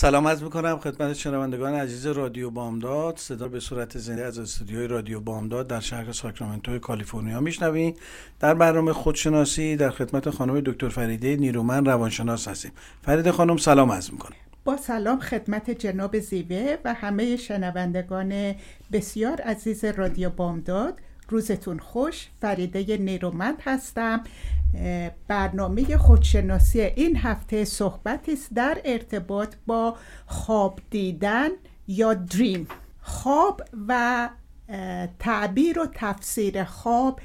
سلام از می‌کنم خدمت شنوندگان عزیز رادیو بامداد. صدا به صورت زنده از استودیوی رادیو بامداد در شهر ساکرامنتو کالیفرنیا میشنویم در برنامه خودشناسی در خدمت خانم دکتر فریده نیرومن روانشناس هستیم. فریده خانم سلام از می‌کنم. با سلام خدمت جناب زیوه و همه شنوندگان بسیار عزیز رادیو بامداد. روزتون خوش. فریده نیرومند هستم. برنامه خودشناسی این هفته صحبتی است در ارتباط با خواب دیدن یا دریم. خواب و تعبیر و تفسیر خواب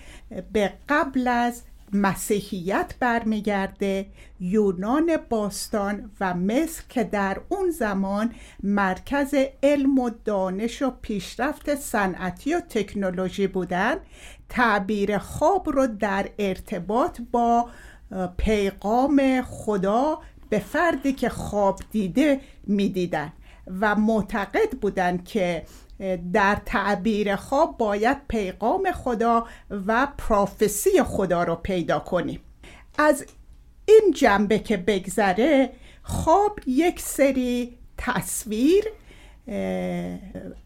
به قبل از مسیحیت برمیگرده یونان باستان و مصر که در اون زمان مرکز علم و دانش و پیشرفت صنعتی و تکنولوژی بودن تعبیر خواب رو در ارتباط با پیغام خدا به فردی که خواب دیده می‌دیدن و معتقد بودن که در تعبیر خواب باید پیغام خدا و پروفسی خدا رو پیدا کنیم. از این جنبه که بگذره خواب یک سری تصویر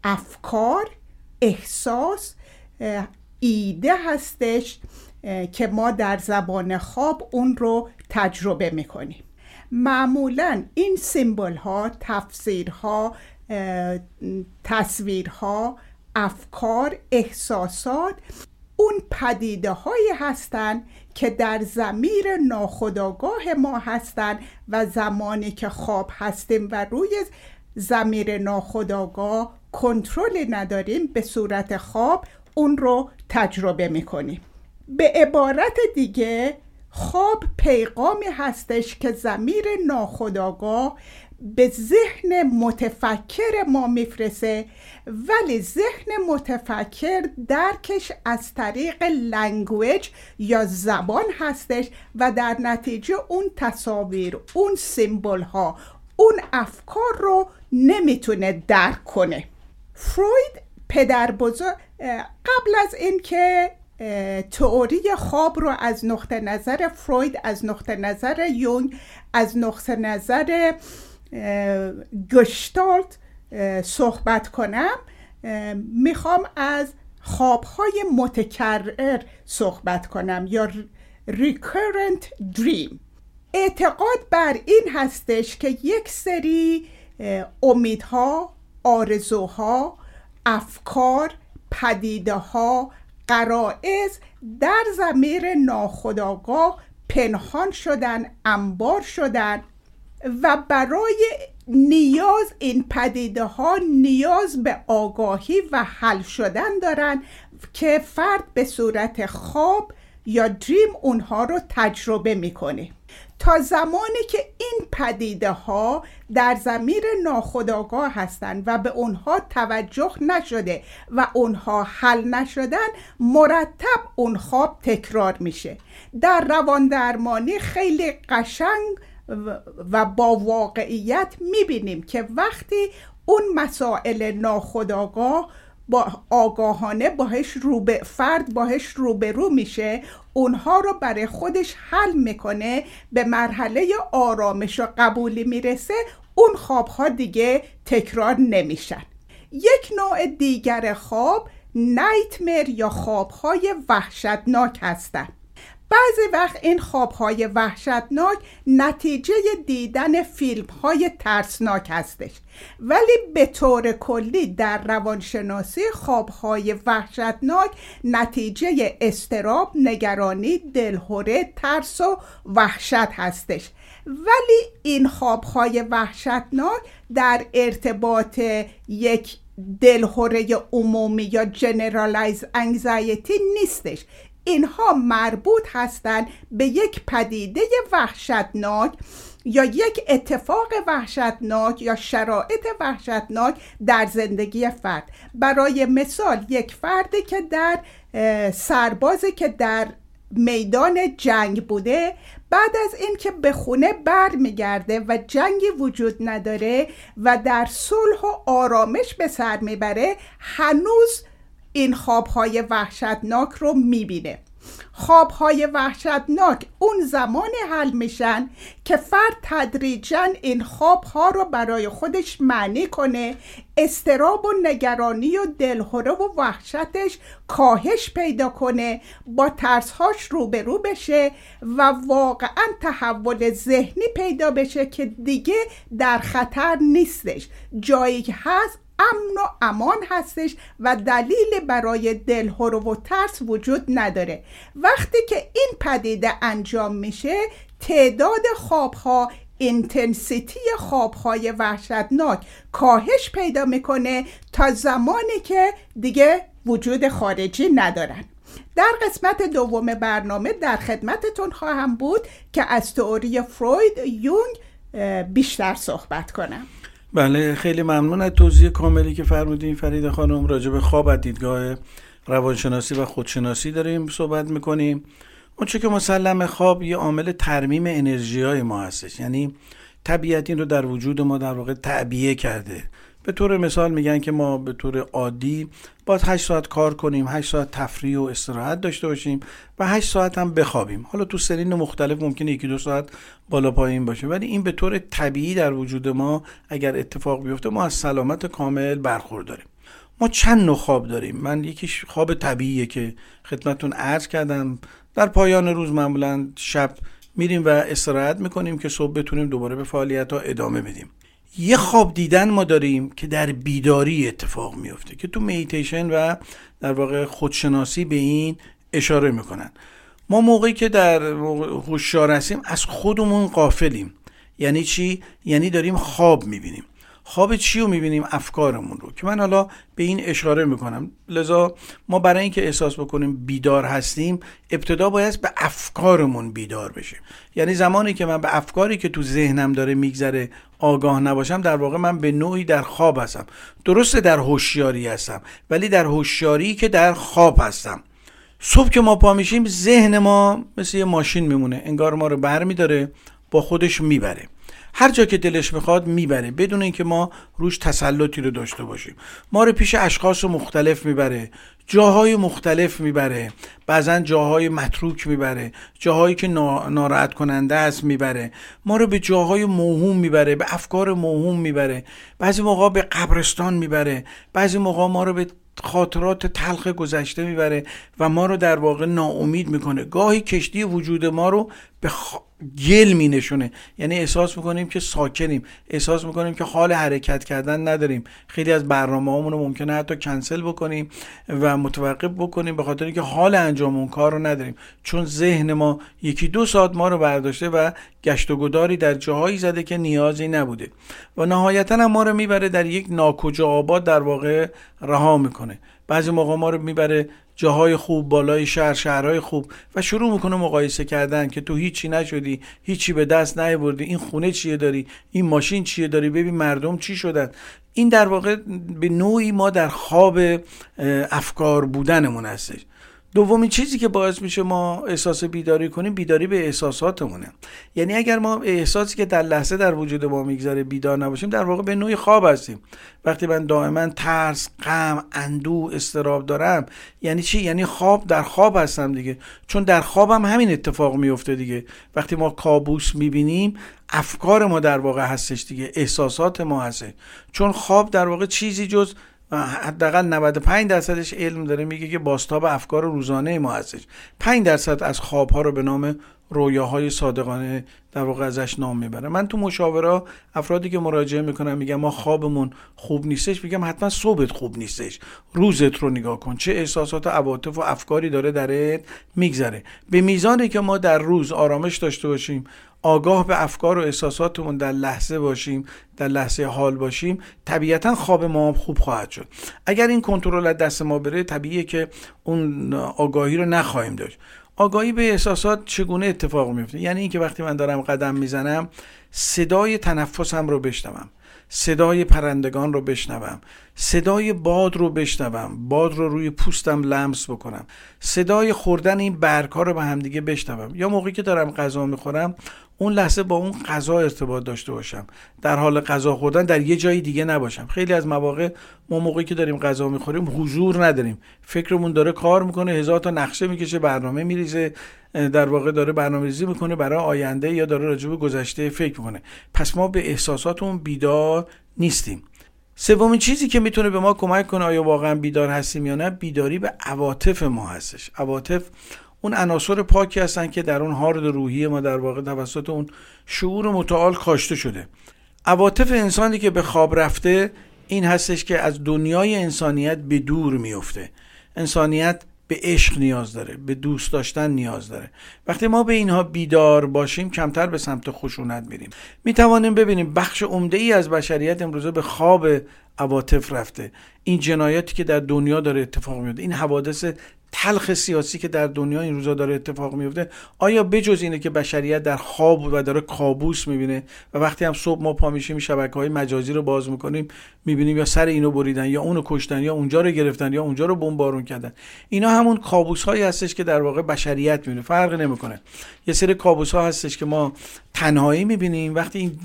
افکار احساس ایده هستش که ما در زبان خواب اون رو تجربه می‌کنیم. معمولا این سیمبل ها تفسیرها تصویرها افکار احساسات اون پدیده هایی هستند که در زمیر ناخداگاه ما هستند و زمانی که خواب هستیم و روی ضمیر ناخودآگاه کنترل نداریم به صورت خواب اون رو تجربه می‌کنیم. به عبارت دیگه خواب پیغامی هستش که ضمیر ناخودآگاه به ذهن متفکر ما می‌فرسته ولی ذهن متفکر درکش از طریق language یا زبان هستش و در نتیجه اون تصاویر اون symbol ها اون افکار رو نمی‌تونه درک کنه. فروید پدر بزرگ قبل از اینکه تئوری خواب رو از نقطه نظر فروید از نقطه نظر یونگ از نقطه نظر گشتالت صحبت کنم. می‌خوام از خوابهای متکرر صحبت کنم یا recurrent dream. اعتقاد بر این هستش که یک سری امیدها آرزوها افکار پدیده ها قرائز در زمیر ناخداگاه پنهان شدن انبار شدن و برای نیاز این پدیده ها نیاز به آگاهی و حل شدن دارن که فرد به صورت خواب یا دریم اونها رو تجربه می‌کنه. تا زمانی که این پدیده ها در زمیر ناخداگاه هستند و به اونها توجه نشده و اونها حل نشدن مرتب اون خواب تکرار میشه. در روان درمانی خیلی قشنگ و با واقعیت می‌بینیم که وقتی اون مسائل ناخداگاه با آگاهانه باهش رو به فرد باهش روبرو میشه اونها رو برای خودش حل می‌کنه به مرحله آرامش و قبولی می‌رسه اون خوابها دیگه تکرار نمیشن. یک نوع دیگر خواب نایتمر یا خوابهای وحشتناک هستند بعضی وقت این خوابهای وحشتناک نتیجه دیدن فیلم های ترسناک هستش. ولی به طور کلی در روانشناسی خوابهای وحشتناک نتیجه استراب، نگرانی، دلهوره، ترس و وحشت هستش. ولی این خوابهای وحشتناک در ارتباط یک دلهوره عمومی یا جنرالایز انگزایتی نیستش. اینها مربوط هستند به یک پدیده وحشتناک یا یک اتفاق وحشتناک یا شرایط وحشتناک در زندگی فرد. برای مثال یک فردی که در سربازی که در میدان جنگ بوده بعد از اینکه به خونه بر میگرده و جنگی وجود نداره و در صلح و آرامش به سر می‌بره هنوز این خوابهای وحشتناک رو می‌بینه. خوابهای وحشتناک اون زمان حل میشن که فرد تدریجا این خوابها رو برای خودش معنی کنه استراب و نگرانی و دلهوره و وحشتش کاهش پیدا کنه با ترسهاش روبرو بشه و واقعا تحول ذهنی پیدا بشه که دیگه در خطر نیستش. جایی هست امن و امان هستش و دلیل برای دلهور و ترس وجود نداره. وقتی که این پدیده انجام میشه تعداد خوابها اینتنسیتی خوابهای وحشتناک کاهش پیدا می‌کنه تا زمانی که دیگه وجود خارجی ندارن. در قسمت دوم برنامه در خدمتتون خواهم بود که از تئوری فروید یونگ بیشتر صحبت کنم. بله خیلی ممنون از توضیح کاملی که فرمودین. فرید خانم راجع به خواب از دیدگاه روانشناسی و خودشناسی داریم صحبت می‌کنیم. اونچه که مسلم خواب یه عامل ترمیم انرژی های ما هستش. یعنی طبیعت این رو در وجود ما در واقع تعبیه کرده. به طور مثال میگن که ما به طور عادی باید 8 ساعت کار کنیم 8 ساعت تفریح و استراحت داشته باشیم و 8 ساعت هم بخوابیم. حالا تو سنین مختلف ممکنه یکی دو ساعت بالا پایین باشه ولی این به طور طبیعی در وجود ما اگر اتفاق بیفته ما از سلامت کامل برخورداریم ما چند نوع خواب داریم؟ من یکیش خواب طبیعیه که خدمتون عرض کردم. در پایان روز معمولا شب میریم و استراحت می‌کنیم که صبح بتونیم دوباره به فعالیت ها ادامه بدیم. یه خواب دیدن ما داریم که در بیداری اتفاق میفته که تو میتیشن و در واقع خودشناسی به این اشاره می‌کنن. ما موقعی که در هوشیار هستیم از خودمون قافلیم یعنی چی؟ یعنی داریم خواب می‌بینیم. خواب چی رو می‌بینیم افکارمون رو؟ که من حالا به این اشاره می‌کنم. لذا ما برای اینکه احساس بکنیم بیدار هستیم ابتدا باید به افکارمون بیدار بشیم. یعنی زمانی که من به افکاری که تو ذهنم داره میگذره آگاه نباشم در واقع من به نوعی در خواب هستم. درسته در هوشیاری هستم ولی در هوشیاری که در خواب هستم. صبح که ما پا میشیم ذهن ما مثل یه ماشین میمونه. انگار ما رو برمیداره با خودش می‌بره. هر جا که دلش می‌خواد می‌بره بدون اینکه ما روش تسلطی رو داشته باشیم. ما رو پیش اشخاص مختلف می‌بره جاهای مختلف می‌بره بعضا جاهای متروک می‌بره جاهایی که ناراحت کننده است می‌بره. ما رو به جاهای موهوم می‌بره به افکار موهوم می‌بره. بعضی موقع به قبرستان می‌بره. بعضی موقع ما رو به خاطرات تلخ گذشته می‌بره و ما رو در واقع ناامید می‌کنه. گاهی کشتی وجود ما رو به گل می نشونه. یعنی احساس می‌کنیم که ساکنیم. احساس می‌کنیم که حال حرکت کردن نداریم. خیلی از برنامه رو ممکنه حتی کنسل بکنیم و متوقف بکنیم به خاطر اینکه حال انجام اون کار رو نداریم. چون ذهن ما یکی دو ساعت ما رو برداشته و گشت و گداری در جاهایی زده که نیازی نبوده. و نهایتا ما رو می‌بره در یک ناکجا آباد در واقع رها می‌کنه. بعضی موقع ما رو می‌بره جاهای خوب بالای شهر شهرهای خوب و شروع می‌کنه مقایسه کردن که تو هیچی نشدی هیچی به دست نیاوردی این خونه چیه داری این ماشین چیه داری ببین مردم چی شدن. این در واقع به نوعی ما در خواب افکار بودنمون هستش. دومین چیزی که باعث میشه ما احساس بیداری کنیم بیداری به احساساتمونه. یعنی اگر ما احساسی که در لحظه در وجود ما می‌گذاره بیدار نباشیم در واقع به نوعی خواب هستیم. وقتی من دائما ترس غم اندو استراب دارم یعنی چی؟ یعنی خواب در خواب هستم دیگه. چون در خوابم هم همین اتفاق میفته دیگه. وقتی ما کابوس می‌بینیم افکار ما در واقع هستش دیگه. احساسات ما هست. چون خواب در واقع چیزی جز حداقل 95 درصدش علم داره میگه که باستاب افکار روزانه ما هستش. 5 درصد از خواب ها رو به نام رویاهای صادقانه در واقع ازش نام می‌بره. من تو مشاوره افرادی که مراجعه می‌کنم میگم ما خوابمون خوب نیستش میگم حتما صبحت خوب نیستش. روزت رو نگاه کن چه احساسات و عواطف و افکاری داره درت میگذره. به میزانی که ما در روز آرامش داشته باشیم آگاه به افکار و احساساتمون در لحظه باشیم در لحظه حال باشیم طبیعتا خواب ما خوب خواهد شد. اگر این کنترل از دست ما بره طبیعیه که اون آگاهی رو نخواهیم داشت. آگاهی به احساسات چگونه اتفاق میفته یعنی اینکه وقتی من دارم قدم می‌زنم صدای تنفسم رو بشنوم. صدای پرندگان رو بشنوم. صدای باد رو بشنوم. باد رو روی پوستم لمس بکنم. صدای خوردن این برگها رو به همدیگه بشنوم. یا موقعی که دارم غذا می‌خورم اون لحظه با اون غذا ارتباط داشته باشم. در حال غذا خوردن در یه جای دیگه نباشم. خیلی از مواقع ما موقعی که داریم غذا می‌خوریم حضور نداریم. فکرمون داره کار می‌کنه هزار تا نقشه می‌کشه برنامه میریزه. در واقع داره برنامه ریزی می‌کنه برای آینده یا داره راجع به گذشته فکر می‌کنه. پس ما به احساساتمون بیدار نیستیم. سومین چیزی که می‌تونه به ما کمک کنه آیا واقعا بیدار هستیم یا نه بیداری به عواطف ما هستش. عواطف اون عناصر پاکی هستن که در اون هارد روحی ما در واقع توسط اون شعور متعال کاشته شده. عواطف انسانی که به خواب رفته این هستش که از دنیای انسانیت به دور میفته انسانیت به عشق نیاز داره به دوست داشتن نیاز داره. وقتی ما به اینها بیدار باشیم کمتر به سمت خشونت میریم. می توانیم ببینیم بخش عمده ای از بشریت امروزه به خواب عواطف رفته. این جنایاتی که در دنیا داره اتفاق میفته این حوادث تلخ سیاسی که در دنیا این روزا داره اتفاق میفته آیا بجز اینه که بشریت در خواب و داره کابوس می‌بینه و وقتی هم صبح ما پا میشیم شبکه های مجازی رو باز می‌کنیم می‌بینیم یا سر اینو بریدن یا اونو کشتن یا اونجا رو گرفتن یا اونجا رو بمبارون کردن. اینا همون کابوس هایی هستش که در واقع بشریت می‌بینه. فرق نمی‌کنه. یه سری کابوس ها هستش که ما تنهایی می‌بینیم. وقتی این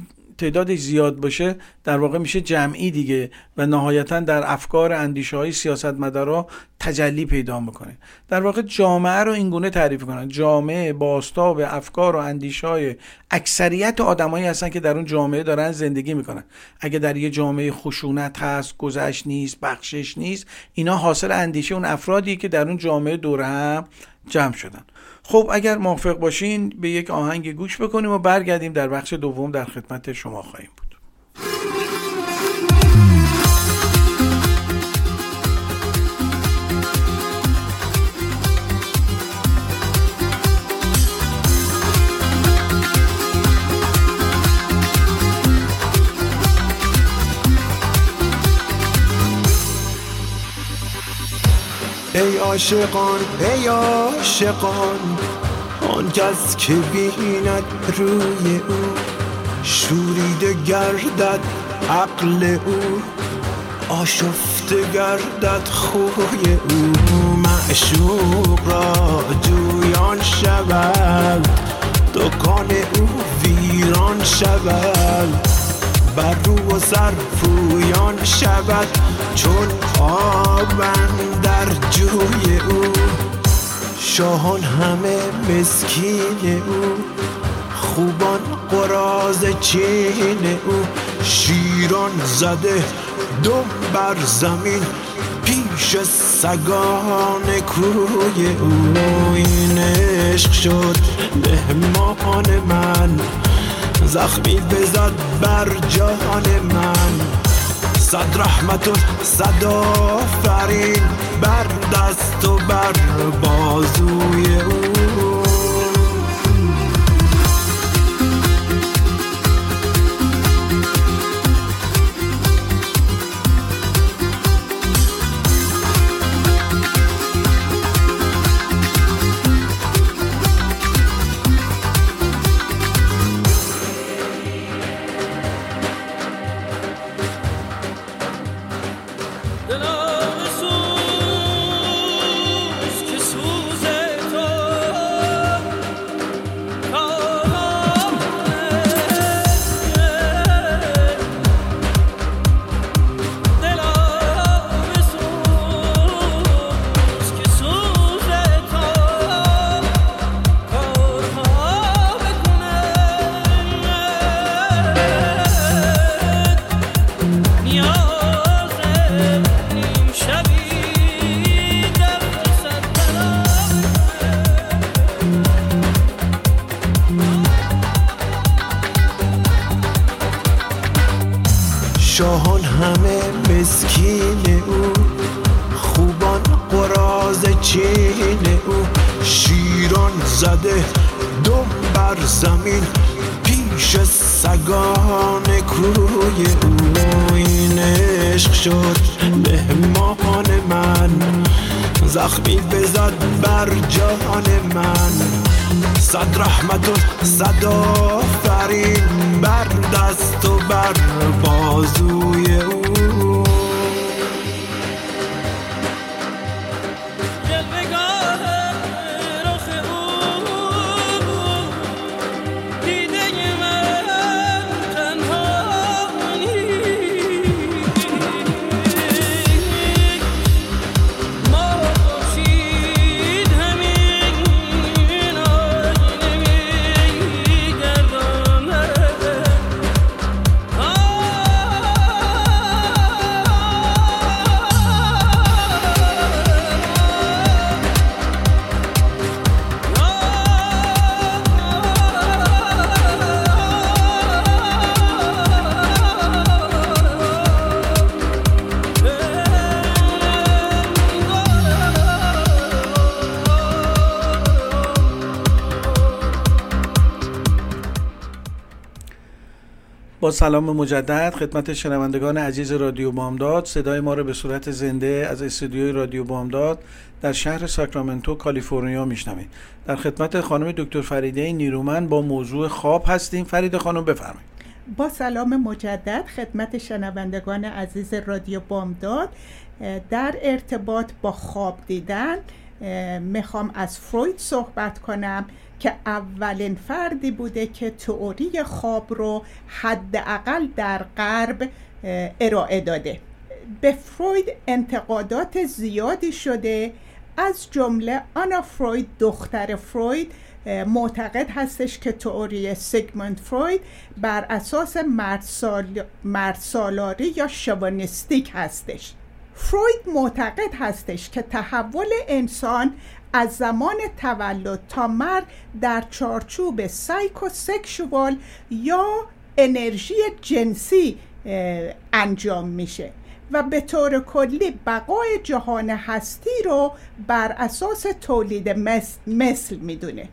تعدادش زیاد باشه در واقع میشه جمعی دیگه و نهایتا در افکار اندیشه های سیاستمدارا تجلی پیدا می‌کنه. در واقع جامعه رو اینگونه تعریف کنن جامعه باستاب افکار و اندیشه های اکثریت آدمایی هستن که در اون جامعه دارن زندگی می‌کنن. اگه در یه جامعه خشونت هست گذشت نیست بخشش نیست اینا حاصل اندیشه اون افرادی که در اون جامعه دور هم جمع شدن. خب اگر موافق باشین به یک آهنگ گوش بکنیم و برگردیم در بخش دوم در خدمت شما خواهیم بود. ای عاشقان ای عاشقان آن کس که بیند روی او شوریده گردد عقل او آشفته گردد خوی او. معشوق را جویان شود دکان او ویران شود بر رو و سر پویان شود. چون آبن در جوی او شاهان همه مسکین او خوبان قراز چین او شیران زده دم بر زمین پیش سگان کوی او. این عشق شد مهمان من زخمی بزد بر جان من. صد رحمت و صد آفرین. بر دست و بر بازوی او. چین او شیران زده دم بر زمین پیش سگان کوی او. این عشق شد مهمان من زخمی بزد بر جان من. صد رحمت و صد آفرین بر دست و بر بازوی او. با سلام مجدد خدمت شنوندگان عزیز رادیو بامداد. صدای ما رو به صورت زنده از استودیوی رادیو بامداد در شهر ساکرامنتو کالیفرنیا میشنوید. در خدمت خانم دکتر فریده نیرومن با موضوع خواب هستیم. فرید خانم بفرمایید. با سلام مجدد خدمت شنوندگان عزیز رادیو بامداد. در ارتباط با خواب دیدن می‌خوام از فروید صحبت کنم که اولین فردی بوده که تئوری خواب رو حداقل در غرب ارائه داده. به فروید انتقادات زیادی شده. از جمله آنا فروید دختر فروید معتقد هستش که تئوری سیگموند فروید بر اساس مردسالاری یا شوانستیک هستش. فروید معتقد هستش که تحول انسان از زمان تولد تا مرد در چارچوب سایکو سکشوال یا انرژی جنسی انجام میشه و به طور کلی بقای جهان هستی رو بر اساس تولید مثل می‌دونه.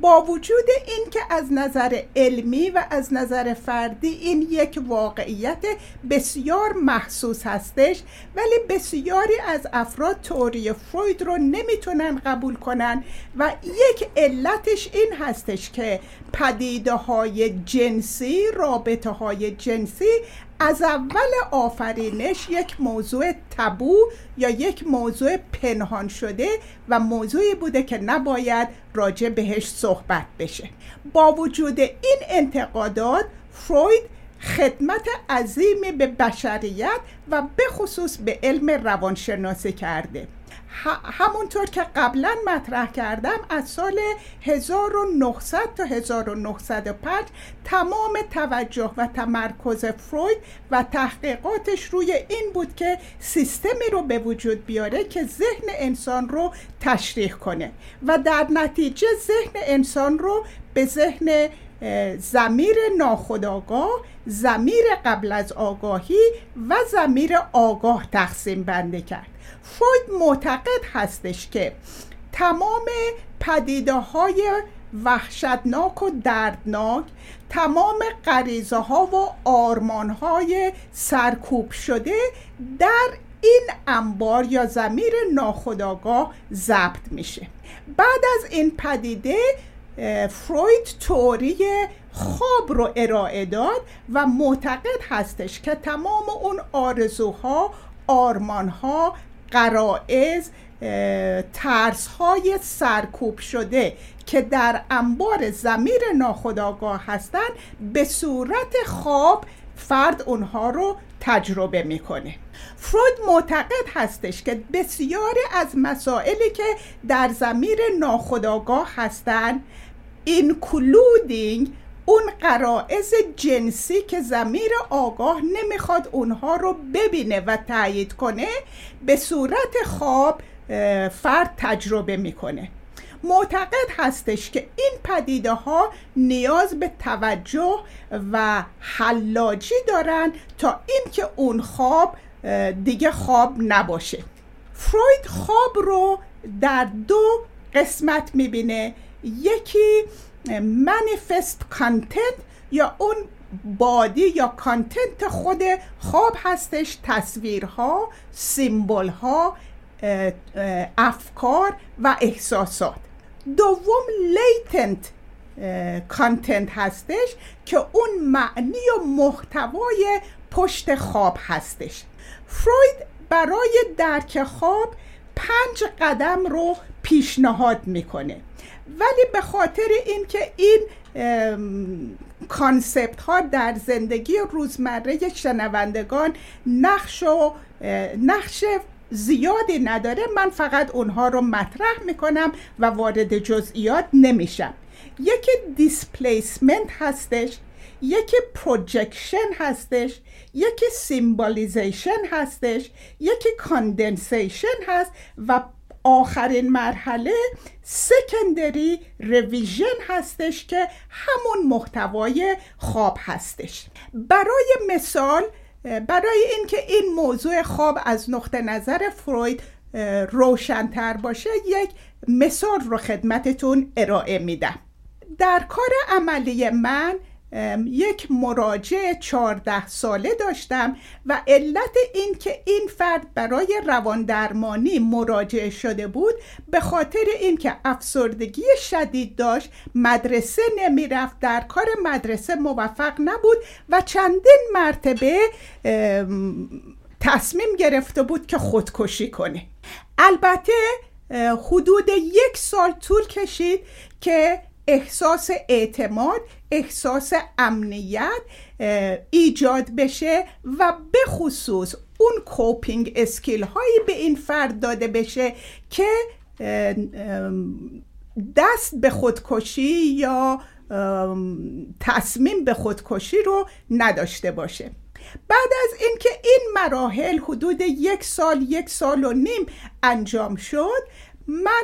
با وجود این که از نظر علمی و از نظر فردی این یک واقعیت بسیار محسوس هستش ولی بسیاری از افراد توری فروید رو نمی‌تونن قبول کنن و یک علتش این هستش که پدیده های جنسی رابطه های جنسی از اول آفرینش یک موضوع تبو یا یک موضوع پنهان شده و موضوعی بوده که نباید راجع بهش صحبت بشه. با وجود این انتقادات فروید خدمت عظیمی به بشریت و به خصوص به علم روانشناسی کرده. همونطور که قبلا مطرح کردم از سال 1900 تا 1905 تمام توجه و تمرکز فروید و تحقیقاتش روی این بود که سیستمی رو به وجود بیاره که ذهن انسان رو تشریح کنه و در نتیجه ذهن انسان رو به ذهن زمیر ناخودآگاه زمیر قبل از آگاهی و زمیر آگاه تقسیم بنده کرد. فروید معتقد هستش که تمام پدیده های وحشتناک و دردناک تمام غریزه ها و آرمان های سرکوب شده در این انبار یا زمیر ناخداگاه ضبط میشه. بعد از این پدیده فروید توری خواب رو ارائه داد و معتقد هستش که تمام اون آرزوها آرمانها قرائز ترس های سرکوب شده که در انبار زمیر ناخداگاه هستند به صورت خواب فرد اونها رو تجربه می‌کنه. فروید معتقد هستش که بسیاری از مسائلی که در زمیر ناخداگاه هستند including اون قرائز جنسی که زمیر آگاه نمی‌خواد اونها رو ببینه و تایید کنه به صورت خواب فرد تجربه می‌کنه. معتقد هستش که این پدیده ها نیاز به توجه و حلاجی دارن تا اینکه اون خواب دیگه خواب نباشه. فروید خواب رو در دو قسمت می‌بینه. یکی manifest content یا اون body یا content خود خواب هستش تصویرها symbol افکار و احساسات. دوم latent content هستش که اون معنی و محتوای پشت خواب هستش. فروید برای درک خواب پنج قدم رو پیشنهاد می‌کنه. ولی به خاطر اینکه این concept ها در زندگی روزمره شنوندگان نقش و نقش زیادی نداره من فقط اونها رو مطرح می‌کنم و وارد جزئیات نمیشم. یکی displacement هستش یکی projection هستش یکی symbolization هستش یکی condensation هست و آخرین مرحله secondary revision هستش که همون محتوای خواب هستش. برای مثال برای اینکه این موضوع خواب از نقطه نظر فروید روشنتر باشه یک مثال رو خدمتتون ارائه میدم. در کار عملی من یک مراجع چهارده ساله داشتم و علت این که این فرد برای روان درمانی مراجعه شده بود به خاطر اینکه افسردگی شدید داشت مدرسه نمی‌رفت در کار مدرسه موفق نبود و چندین مرتبه تصمیم گرفته بود که خودکشی کنه. البته حدود یک سال طول کشید که احساس اعتماد احساس امنیت ایجاد بشه و به خصوص اون کوپینگ اسکیل هایی به این فرد داده بشه که دست به خودکشی یا تصمیم به خودکشی رو نداشته باشه. بعد از اینکه این مراحل حدود یک سال یک سال و نیم انجام شد من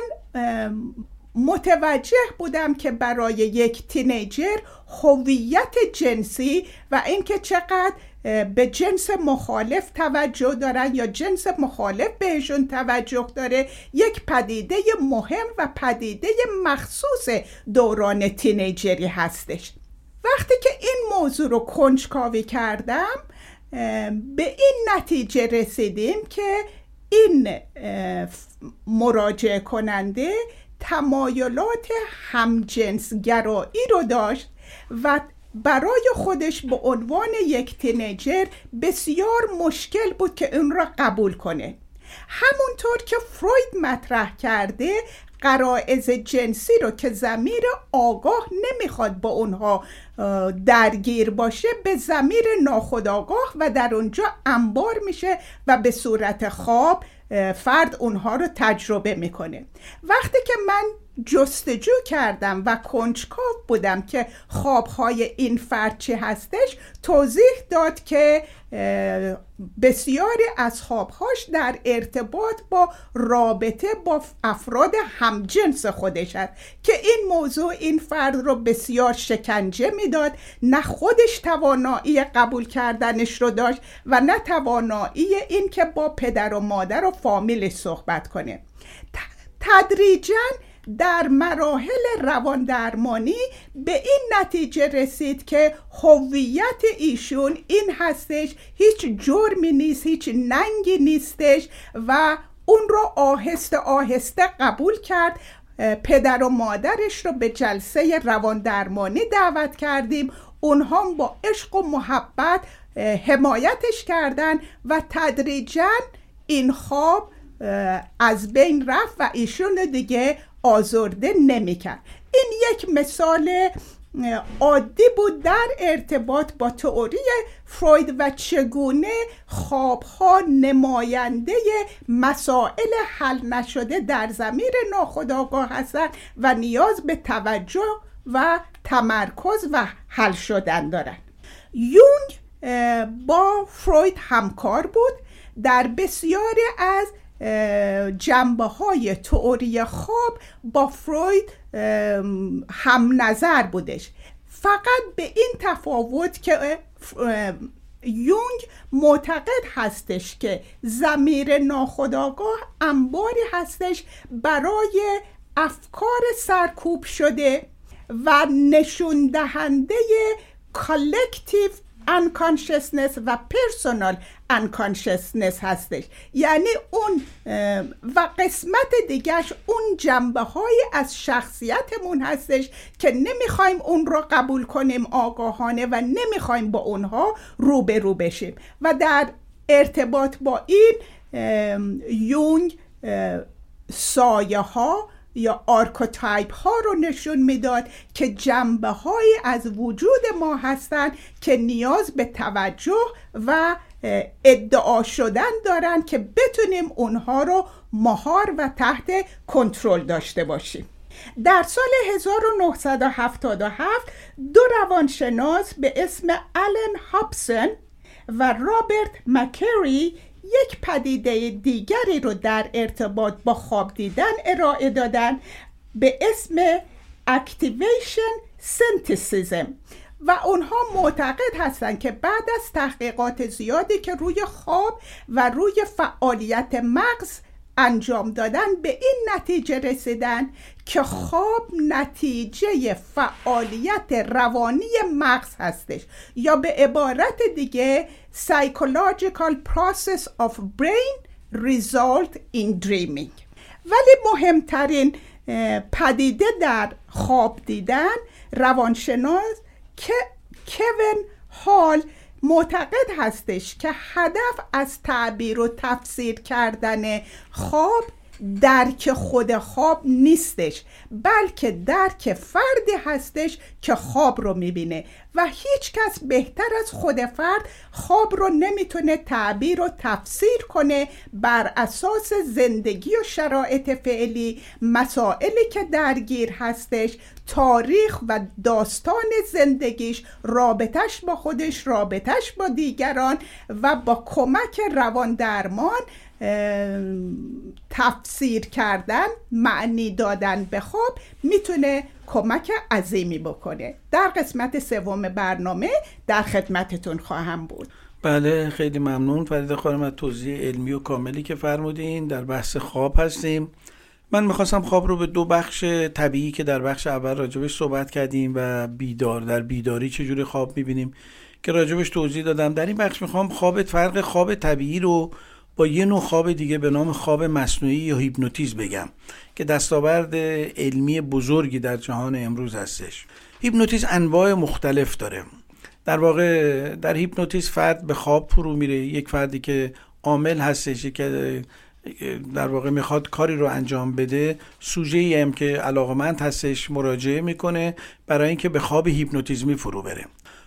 متوجه بودم که برای یک تینیجر هویت جنسی و اینکه چقدر به جنس مخالف توجه دارن یا جنس مخالف بهشون توجه داره یک پدیده مهم و پدیده مخصوص دوران تینیجری هستش. وقتی که این موضوع رو کنجکاوی کردم به این نتیجه رسیدیم که این مراجعه کننده تمایلات همجنسگرایی رو داشت و برای خودش به عنوان یک تینیجر بسیار مشکل بود که اون را قبول کنه. همونطور که فروید مطرح کرده قرائز جنسی رو که زمیر آگاه نمی‌خواد با اونها درگیر باشه به زمیر ناخودآگاه و در اونجا انبار میشه و به صورت خواب فرد اونها رو تجربه می‌کنه. وقتی که من جستجو کردم و کنجکاو بودم که خوابهای این فرد چی هستش توضیح داد که بسیاری از خوابهاش در ارتباط با رابطه با افراد همجنس خودش است که این موضوع این فرد رو بسیار شکنجه می‌داد نه خودش توانایی قبول کردنش رو داشت و نه توانایی این که با پدر و مادر و فامیل صحبت کنه. تدریجاً در مراحل روان درمانی به این نتیجه رسید که هویت ایشون این هستش هیچ جرمی نیست هیچ ننگی نیستش و اون رو آهسته آهسته قبول کرد. پدر و مادرش رو به جلسه روان درمانی دعوت کردیم. اونها با عشق و محبت حمایتش کردن و تدریجا این خواب از بین رفت و ایشون دیگه آزرده نمی‌کرد. این یک مثال عادی بود در ارتباط با تئوری فروید و چگونه خوابها نماینده مسائل حل نشده در زمیر ناخودآگاه هستند و نیاز به توجه و تمرکز و حل شدن دارند. یونگ با فروید همکار بود. در بسیاری از جنبه های تئوری خواب با فروید هم نظر بودش. فقط به این تفاوت که یونگ معتقد هستش که ضمیر ناخودآگاه انباری هستش برای افکار سرکوب شده و نشون دهنده collective unconsciousness و personal unconsciousness هستش. یعنی اون و قسمت دیگرش اون جنبه های از شخصیتمون هستش که نمی‌خوایم اون رو قبول کنیم آگاهانه و نمی‌خوایم با اونها روبرو بشیم. و در ارتباط با این یونگ سایه ها یا archetype ها رو نشون می‌داد که جنبه های از وجود ما هستند که نیاز به توجه و ادعا شدن دارن که بتونیم اونها رو مهار و تحت کنترل داشته باشیم. در سال 1977 دو روانشناس به اسم آلن هابسن و رابرت مک‌کارلی یک پدیده دیگری رو در ارتباط با خواب دیدن ارائه دادن به اسم activation سنتیسیزم و اونها معتقد هستند که بعد از تحقیقات زیادی که روی خواب و روی فعالیت مغز انجام دادن به این نتیجه رسیدن که خواب نتیجه فعالیت روانی مغز هستش یا به عبارت دیگه psychological process of brain result in dreaming. ولی مهمترین پدیده در خواب دیدن روانشناس که کوین هال معتقد هستش که هدف از تعبیر و تفسیر کردن خواب درک خود خواب نیستش بلکه درک فردی هستش که خواب رو می‌بینه و هیچ کس بهتر از خود فرد خواب رو نمی‌تونه تعبیر و تفسیر کنه بر اساس زندگی و شرایط فعلی مسائلی که درگیر هستش تاریخ و داستان زندگیش رابطش با خودش رابطش با دیگران و با کمک روان درمان تفسیر کردن معنی دادن به خواب می‌تونه کمک عظیمی بکنه. در قسمت سوم برنامه در خدمتتون خواهم بود. بله خیلی ممنون. فرید خانم از توضیح علمی و کاملی که فرمودین. در بحث خواب هستیم. من می‌خواستم خواب رو به دو بخش طبیعی که در بخش اول راجبش صحبت کردیم و بیدار در بیداری چجوری خواب می‌بینیم که راجبش توضیح دادم. در این بخش می‌خوام خواب فرق خواب طبیعی رو با یه نوع خواب دیگه به نام خواب مصنوعی یا هیپنوتیزم بگم که دستاورد علمی بزرگی در جهان امروز هستش. هیپنوتیزم انواع مختلف داره. در واقع در هیپنوتیزم فرد به خواب فرو میره. یک فردی که عامل هستش که در واقع می‌خواد کاری رو انجام بده سوژه ای هم که علاقمند هستش مراجعه می‌کنه برای اینکه به خواب هیپنوتیزمی فرو بره.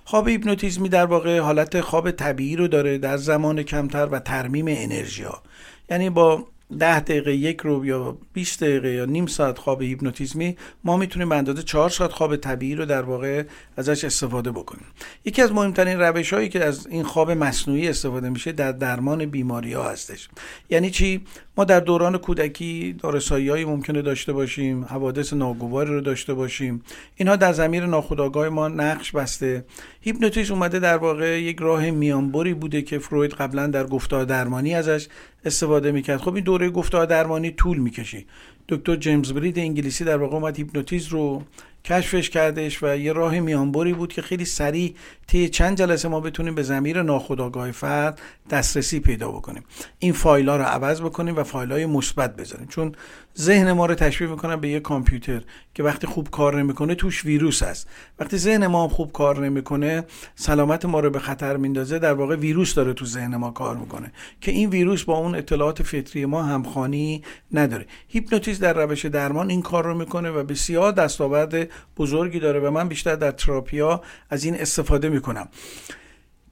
خواب هیپنوتیزمی در واقع حالت خواب طبیعی رو داره در زمان کمتر و ترمیم انرژی ها یعنی با ده دقیقه یک ربع یا 20 دقیقه یا نیم ساعت خواب هیپنوتیزمی ما می‌تونیم به اندازه 4 ساعت خواب طبیعی رو در واقع ازش استفاده بکنیم. یکی از مهمترین روش هایی که از این خواب مصنوعی استفاده میشه در درمان بیماری ها هستش. یعنی چی؟ ما در دوران کودکی دارسایی ممکنه داشته باشیم حوادث ناگواری رو داشته باشیم. اینها در زمیر ناخودآگاه ما نقش بسته. هیپنوتیزم اومده در واقع یک راه میانبری بوده که فروید قبلا در گفتار درمانی ازش استفاده می‌کرد. خب این دوره گفتار درمانی طول می‌کشه دکتر جیمز برید انگلیسی در واقع اومد هیپنوتیزم رو کشفش کردش و یه راه میانبری بود که خیلی سریع طی چند جلسه ما بتونیم به زمیر ناخودآگاه فرد دسترسی پیدا بکنیم. این فایل ها رو عوض بکنیم و فایل های مثبت بذاریم. چون ذهن ما رو تشبیه می‌کنم به یه کامپیوتر که وقتی خوب کار نمی‌کنه توش ویروس هست. وقتی ذهن ما خوب کار نمی‌کنه سلامت ما رو به خطر میندازه در واقع ویروس داره تو ذهن ما کار می‌کنه که این ویروس با اون اطلاعات فطری ما همخوانی نداره. هیپنوتیزم در روش درمان این کار رو می‌کنه و بسیار دستاورد بزرگی داره و من بیشتر در تراپیا از این استفاده می‌کنم.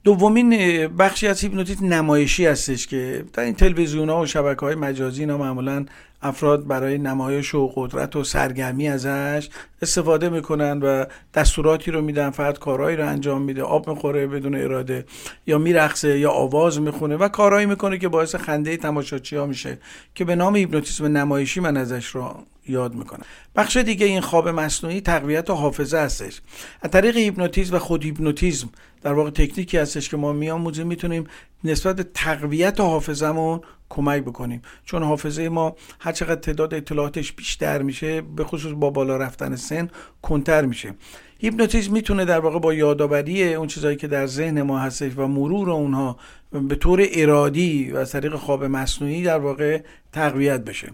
دومین بخشی از هیپنوتیزم نمایشی هستش که در این تلویزیون ها و شبکه های مجازی اینا معمولا افراد برای نمایش و قدرت و سرگرمی ازش استفاده می‌کنن و دستوراتی رو میدن فقط کارهایی رو انجام میده آب می‌خوره بدون اراده یا میرقصه یا آواز می‌خونه و کارهایی می‌کنه که باعث خنده تماشاچی ها میشه که به نام هیپنوتیزم نمایشی من ازش رو یاد می‌کنم. بخش دیگه این خواب مصنوعی تقویت حافظه هستش. از طریق هیپنوتیزم و خود هیپنوتیزم در واقع تکنیکی هستش که ما میآموزیم می‌تونیم نسبت به تقویت حافظمون کمک بکنیم. چون حافظه ما هر چقدر تعداد اطلاعاتش بیشتر میشه به خصوص با بالا رفتن سن کندتر میشه. هیپنوتیزم می‌تونه در واقع با یادآوری اون چیزهایی که در ذهن ما هستش و مرور اونها به طور ارادی و از طریق خواب مصنوعی در واقع تقویت بشه.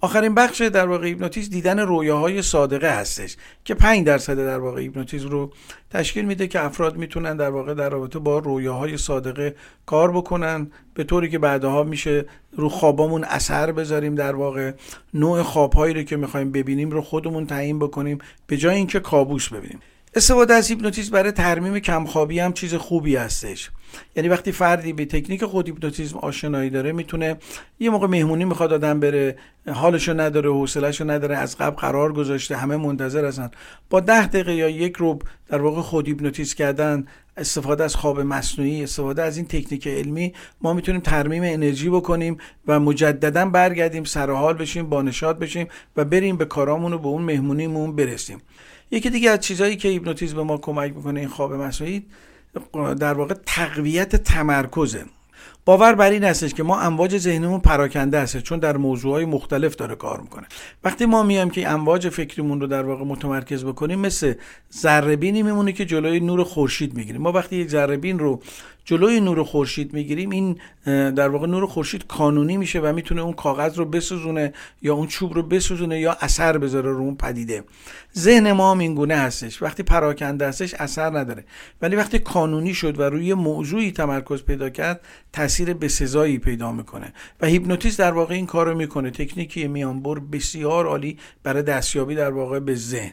آخرین بخش در واقع هیپنوتیزم دیدن رویاهای صادقه هستش که 5 درصد در واقع هیپنوتیزم رو تشکیل میده که افراد می‌تونن در واقع در رابطه با رویاهای صادقه کار بکنن. به طوری که بعدها میشه رو خوابامون اثر بذاریم در واقع. نوع خوابهایی رو که می‌خوایم ببینیم رو خودمون تعیین بکنیم به جای اینکه کابوس ببینیم. استفاده از هیپنوتیزم برای ترمیم کمخوابی هم چیز خوبی هستش. یعنی وقتی فردی به تکنیک خود هیپنوتیزم آشنایی داره می‌تونه یه موقع مهمونی می‌خواد آدم بره حالشو نداره حوصلهشو نداره از قبل قرار گذاشته همه منتظر هستن. با ده دقیقه یا یک ربع در واقع خود هیپنوتیزم کردن استفاده از خواب مصنوعی استفاده از این تکنیک علمی ما می‌تونیم ترمیم انرژی بکنیم و مجددا برگردیم سر حال بشیم با نشاط بشیم و بریم به کارامون و به اون مهمونیمون برسیم. یکی دیگه از چیزهایی که هیپنوتیزم به ما کمک می‌کنه این خواب مصنوعی در واقع تقویت تمرکزه باور بر این هستش که ما امواج ذهنمون پراکنده هست چون در موضوعهای مختلف داره کار می‌کنه. وقتی ما میایم که امواج فکریمون رو در واقع متمرکز بکنیم مثل ذره میمونه که جلوی نور خورشید می‌گیریم. ما وقتی یک ذره رو جلوی نور خورشید می‌گیریم این در واقع نور خورشید کانونی میشه و می‌تونه اون کاغذ رو بسوزونه یا اون چوب رو بسوزونه یا اثر بذاره رو اون پدیده. ذهن ما هم این گونه هستش. وقتی پراکنده هستش اثر نداره. ولی وقتی کانونی شد و روی موضوعی تمرکز پیدا کرد تاثیر بسزایی پیدا می‌کنه. و هیپنوتیزم در واقع این کارو می‌کنه. تکنیکی میانبر بسیار عالی برای دستیابی در واقع به ذهن.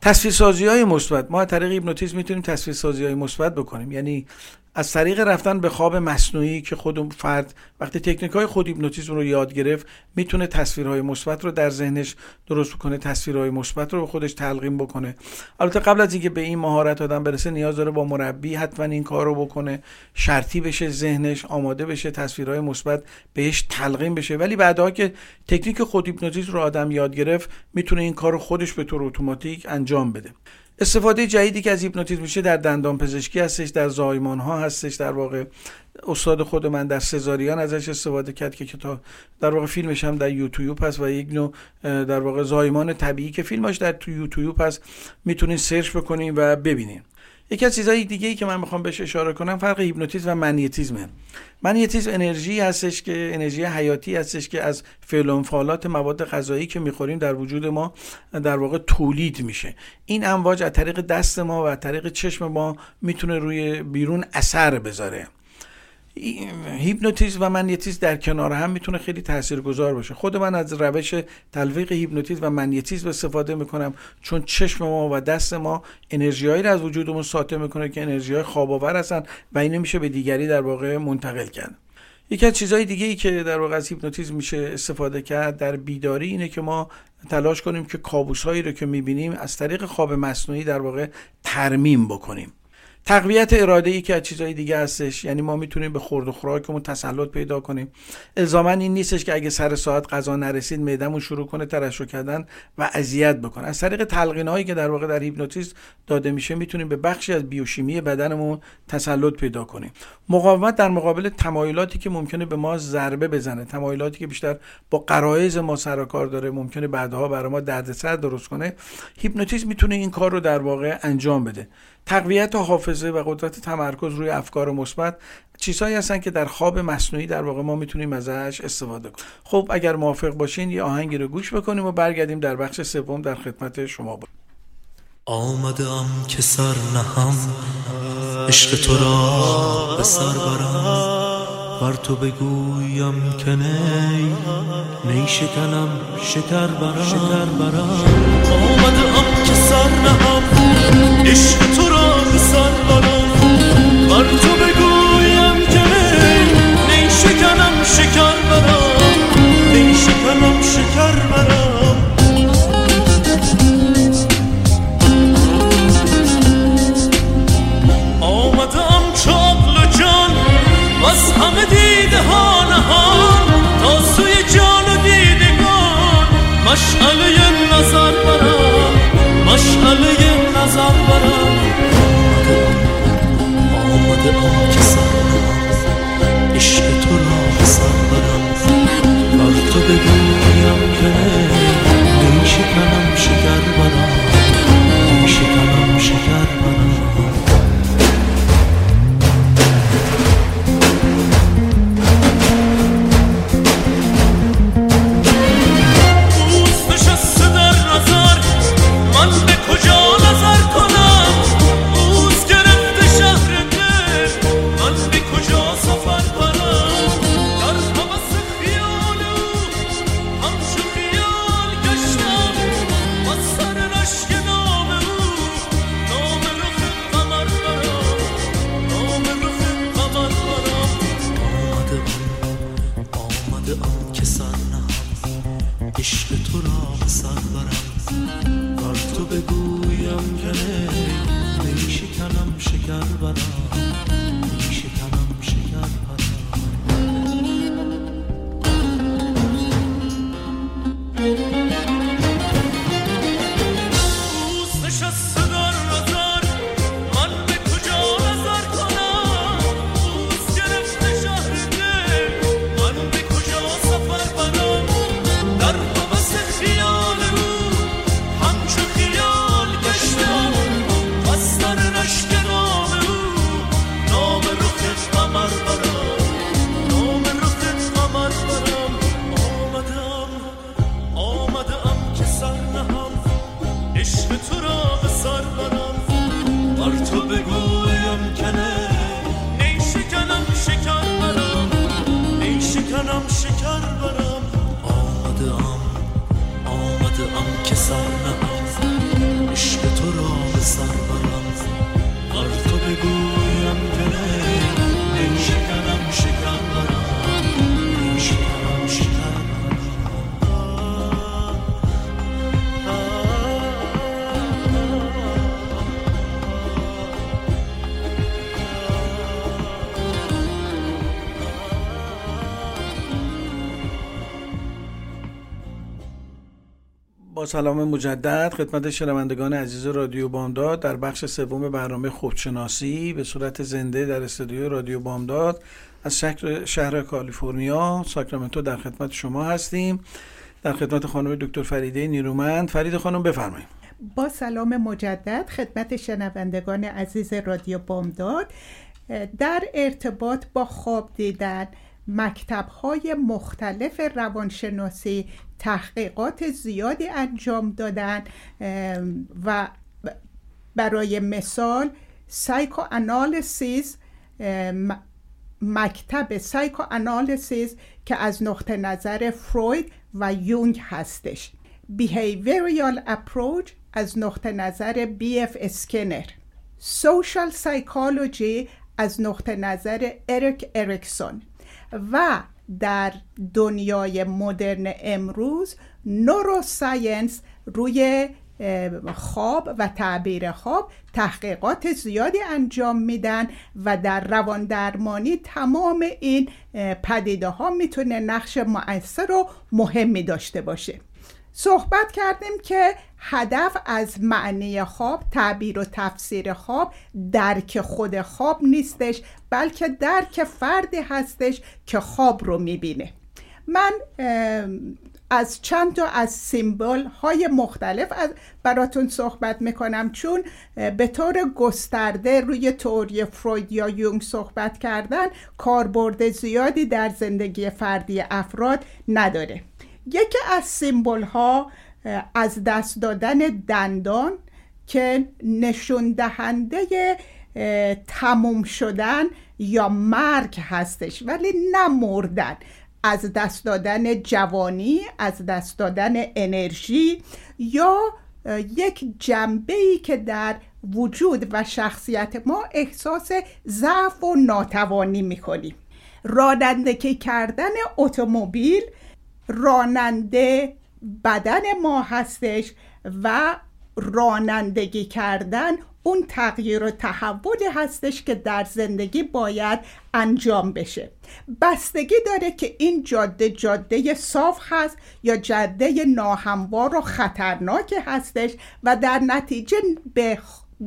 تصویرسازی های مثبت. ما از طریق هیپنوتیزم می‌تونیم تصویرسازی های مثبت بکنیم. یعنی از طریق رفتن به خواب مصنوعی که خود فرد وقتی تکنیک های خود هیپنوتیزم رو یاد گرفت می‌تونه تصویرهای مثبت رو در ذهنش درست کنه تصویرهای مثبت رو به خودش تلقیم بکنه. البته قبل از اینکه به این مهارت آدم برسه نیاز داره با مربی حتما این کار رو بکنه شرطی بشه ذهنش آماده بشه تصویرهای مثبت بهش تلقیم بشه. ولی بعدها که تکنیک خود هیپنوتیزم رو آدم یاد گرفت می‌تونه این کار رو خودش به طور اتوماتیک انجام بده. استفاده جدیدی که از هیپنوتیزم میشه در دندان پزشکی هستش در زایمان ها هستش در واقع استاد خود من در سزارین ازش استفاده کرد که کتاب در واقع فیلمش هم در یوتیوب هست و یک نوع در واقع زایمان طبیعی که فیلمش در تو یوتیوب هست. می‌تونین search بکنین و ببینین. یکی از چیزهای دیگه ای که من می‌خوام بهش اشاره کنم فرق هیپنوتیزم و منیتیزمه. منیتیزم انرژی هستش که انرژی حیاتی هستش که از فعل و انفعالات مواد غذایی که می‌خوریم در وجود ما در واقع تولید میشه. این امواج از طریق دست ما و از طریق چشم ما می‌تونه روی بیرون اثر بذاره. هیپنوتیزم و منیتیزم در کنار هم می‌تونه خیلی تاثیرگذار باشه. خود من از روش تلفیق هیپنوتیزم و منیتیزم استفاده می‌کنم چون چشم ما و دست ما انرژیهایی رو از وجودمون ساطع می‌کنه که انرژی های خواب آور هستن و اینو میشه به دیگری در واقع منتقل کرد. یکی از چیزهای دیگه ای که در واقع از هیپنوتیزم میشه استفاده کرد در بیداری اینه که ما تلاش کنیم که کابوس هایی رو که می‌بینیم از طریق خواب مصنوعی در واقع ترمیم بکنیم. تقویت اراده ای که از چیزهای دیگه هستش. یعنی ما می‌تونیم به خورد و خوراکمون تسلط پیدا کنیم. الزاما این نیستش که اگه سر ساعت غذا نرسید معدهمون شروع کنه ترشح کردن و اذیت بکنه. از طریق تلقین هایی که در واقع در هیپنوتیزم داده میشه می‌تونیم به بخشی از بیوشیمی بدنمون تسلط پیدا کنیم. مقاومت در مقابل تمایلاتی که ممکنه به ما ضربه بزنه. تمایلاتی که بیشتر با قرایز ما سر کار داره ممکنه بعدها برای ما دردسر درست کنه. هیپنوتیزم می‌تونه این کار رو در واقع انجام بده. تقویت حافظه و قدرت تمرکز روی افکار مثبت چیزهایی هستن که در خواب مصنوعی در واقع ما می‌تونیم ازش استفاده کنیم. خب اگر موافق باشین یه آهنگی رو گوش بکنیم و برگردیم در بخش سوم در خدمت شما بود آمدم که سر نهم عشق تو را به سر برم. بر تو بگویم که نی نی شکنم شکر برم. شکر برم. آمدم که سر نهم عشق تو شکر برام بگویم که می شکنم شکر بنا می شکنم شکر بنا سلام مجدد خدمت شنوندگان عزیز رادیو بامداد در بخش سوم برنامه خوبشناسی به صورت زنده در استودیو رادیو بامداد از شهر, شهر کالیفرنیا ساکرامنتو در خدمت شما هستیم. در خدمت خانم دکتر فریده نیرومند. فرید خانم بفرمایید. با سلام مجدد خدمت شنوندگان عزیز رادیو بامداد. در ارتباط با خواب دیدن مکتب های مختلف روانشناسی تحقیقات زیادی انجام دادن و برای مثال psychoanalysis مکتب psychoanalysis که از نقطه نظر فروید و یونگ هستش. behavioral approach از نقطه نظر بی اف اسکینر social psychology از نقطه نظر اریک اریکسون و در دنیای مدرن امروز نوروساینس روی خواب و تعبیر خواب تحقیقات زیادی انجام میدن و در روان درمانی تمام این پدیده ها می‌تونه نقش مؤثر و مهمی داشته باشه. صحبت کردیم که هدف از معنی خواب تعبیر و تفسیر خواب درک خود خواب نیستش بلکه درک فردی هستش که خواب رو می‌بینه. من از چند تا از سیمبل های مختلف براتون صحبت می‌کنم چون به طور گسترده روی توری فروید یا یونگ صحبت کردن کاربرد زیادی در زندگی فردی افراد نداره. یکی از سیمبل ها از دست دادن دندان که نشون دهنده تموم شدن یا مرگ هستش ولی نه مردن. از دست دادن جوانی از دست دادن انرژی یا یک جنبه ای که در وجود و شخصیت ما احساس ضعف و ناتوانی می‌کنیم. رانندگی کردن اتومبیل راننده بدن ما هستش و رانندگی کردن اون تغییر و تحولی هستش که در زندگی باید انجام بشه. بستگی داره که این جاده جاده صاف هست یا جاده ناهموار و خطرناک هستش و در نتیجه به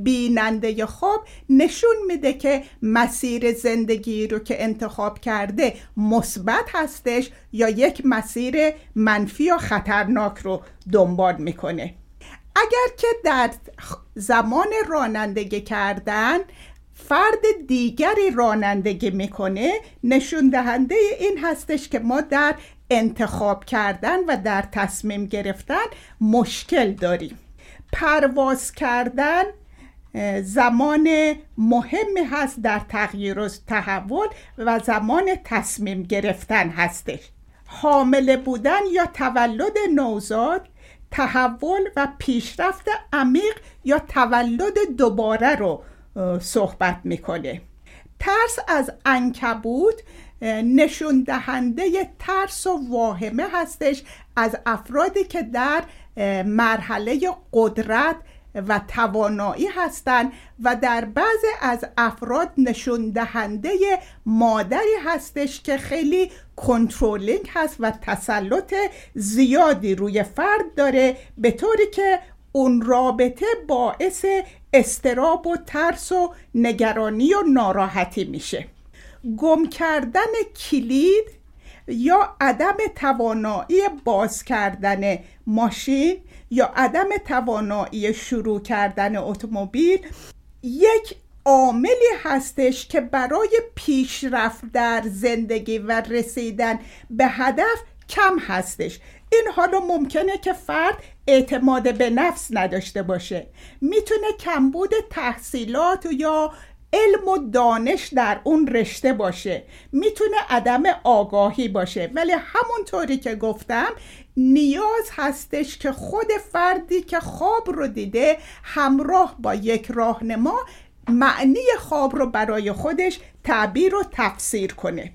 بیننده خواب نشون میده که مسیر زندگی رو که انتخاب کرده مثبت هستش یا یک مسیر منفی یا خطرناک رو دنبال می‌کنه. اگر که در زمان رانندگی کردن فرد دیگری رانندگی می‌کنه نشون دهنده این هستش که ما در انتخاب کردن و در تصمیم گرفتن مشکل داریم. پرواز کردن زمان مهمی هست در تغییر و تحول و زمان تصمیم گرفتن هستش. حامله بودن یا تولد نوزاد تحول و پیشرفت عمیق یا تولد دوباره رو صحبت می‌کنه. ترس از انکبود نشون دهنده ترس و واهمه هستش از افرادی که در مرحله قدرت و توانایی هستند و در بعضی از افراد نشون دهنده مادری هستش که خیلی کنترلینگ هست و تسلط زیادی روی فرد داره به طوری که اون رابطه باعث استراب و ترس و نگرانی و ناراحتی میشه. گم کردن کلید یا عدم توانایی باز کردن ماشین یا عدم توانایی شروع کردن اتومبیل یک عاملی هستش که برای پیشرفت در زندگی و رسیدن به هدف کم هستش. این حالا ممکنه که فرد اعتماد به نفس نداشته باشه. می‌تونه کمبود تحصیلات یا علم و دانش در اون رشته باشه. می‌تونه عدم آگاهی باشه. ولی همونطوری که گفتم نیاز هستش که خود فردی که خواب رو دیده همراه با یک راهنما معنی خواب رو برای خودش تعبیر و تفسیر کنه.